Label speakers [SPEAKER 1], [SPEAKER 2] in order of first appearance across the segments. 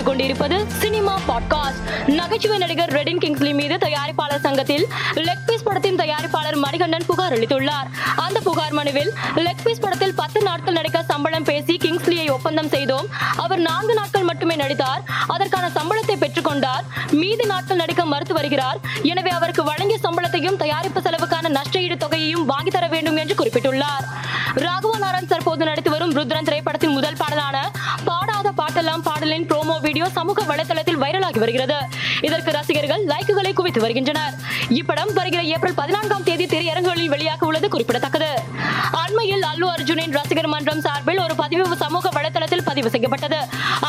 [SPEAKER 1] கேட்டுக் கொண்டிருப்பது cinema podcast. நகைச்சுவை நடிகர் ரெடின் கிங்ஸ்லி மீது தயாரிப்பாளர் சங்கத்தில் லெக் பீஸ் படத்தின் தயாரிப்பாளர் மணிகண்டன் புகார் அளித்துள்ளார். அந்த புகார் மனுவில் லெக் பீஸ் படத்தில் பத்து நாட்கள் நடிக்க சம்பளம் பேசி கிங்ஸ்லியை ஒப்பந்தம் செய்தோம். அவர் நான்கு நாட்கள் மட்டுமே நடித்தார். அதற்கான சம்பளத்தை பெற்றுக்கொண்டார் மீதி நாட்கள் நடிக்க மறுத்து வருகிறார். எனவே அவருக்கு வழங்கிய சம்பளத்தையும் தயாரிப்பு செலவுக்கான நஷ்டஈடு தொகையையும் வாங்கி தர வேண்டும் என்று குறிப்பிட்டுள்ளார். ராகவா நாராயண் தற்போது நடித்து வரும் ருத்ரன் திரைப்படத்தின் முதல் பாடலான பாட்டெல்லாம் பாடலின் ப்ரோமோ வீடியோ சமூக வலைதளத்தில் வைரலாகி வருகிறது. இதற்கு ரசிகர்கள் லைக்குகளை குவித்து வருகின்றனர். இப்படம் வருகிற ஏப்ரல் பதினான்காம் தேதி திரையரங்குகளில் வெளியாக உள்ளது குறிப்பிடத்தக்கது. அண்மையில் அல்லு அர்ஜுனின் ரசிகர் மன்றம் சார்பில் ஒரு பதிவு சமூக வலைதளத்தில் பதிவு செய்யப்பட்டது.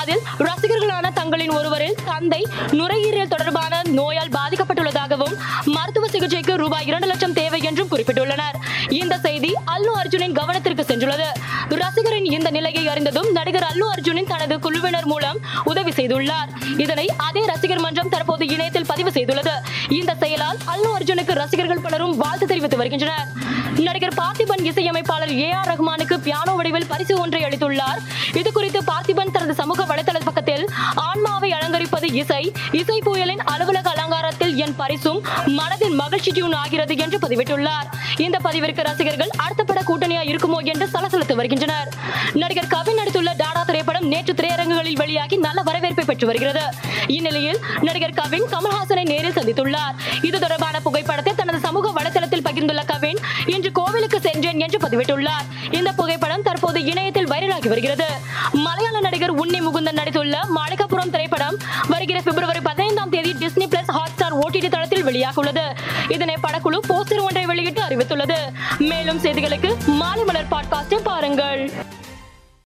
[SPEAKER 1] அதில் ரசிகர்களான தங்களின் ஒருவரில் தந்தை நுரையீரல் தொடர்பான நோயால் பாதிக்கப்பட்டுள்ளதாகவும் மருத்துவ சிகிச்சைக்கு ரூபாய் இரண்டு லட்சம் தேவை என்றும் குறிப்பிட்டுள்ளனர். இந்த செய்தி அல்லு அர்ஜுனின் கவனத்திற்கு சென்றுள்ளது. இந்த நிலையை அறிந்ததும் நடிகர் அல்லு அர்ஜுனின் தனது குழுவினர் மூலம் உதவி செய்துள்ளார். இதனை அதே ரசிகர் மன்றம் தற்போது இணையத்தில் பதிவு செய்துள்ளது. இந்த செயலால் அல்லு அர்ஜுனுக்கு ரசிகர்கள் பலரும் வாழ்த்து தெரிவித்து வருகின்றனர். நடிகர் பார்த்திபன் இசையமைப்பாளர் ஏ ஆர் ரஹ்மானுக்கு பியானோ வடிவில் பரிசு ஒன்றை அளித்துள்ளார். இது குறித்து பார்த்திபன் தனது சமூக வலைதள பக்கத்தில் ஆன்மாவை அலங்கரி அலங்கரிப்பது இசை. இசை புயலின் அலுவலக அலங்காரத்தில் என் பரிசும் மனதின் மகிழ்ச்சி டியூன் ஆகிறது என்று பதிவிட்டுள்ளார். இந்த பதிவிற்கு ரசிகர்கள் அடுத்த பட கூட்டணியா இருக்குமோ என்று சலசலத்து வருகின்றனர். நடிகர் கவின் நடித்துள்ள டாடா திரைப்படம் நேற்று திரையரங்குகளில் வெளியாகி நல்ல வரவேற்பை பெற்று வருகிறது. இந்நிலையில் நடிகர் கவின் கமல்ஹாசனை நேரில் சந்தித்துள்ளார். இது தொடர்பான புகைப்படத்தை தனது சமூக வலைதளத்தில் பகிர்ந்துள்ள கவின் இன்று கோவிலுக்கு சென்றேன் என்று பதிவிட்டுள்ளார். இந்த புகைப்படம் தற்போது இணையத்தில் வைரலாகி வருகிறது. மலையாள நடிகர் உன்னி முகுந்தன் நடித்துள்ள மாளிகப்புரம் திரைப்படம் வருகிற பிப்ரவரி பதினைந்தாம் தேதி Disney plus Hotstar OTT தளத்தில் வெளியாக உள்ளது இதனை படக்குழு போஸ்டர் ஒன்றை வெளியிட்டு அறிவித்துள்ளது. மேலும் செய்திகளுக்கு மாலை மலர் பாட்காஸ்டை பாருங்கள்.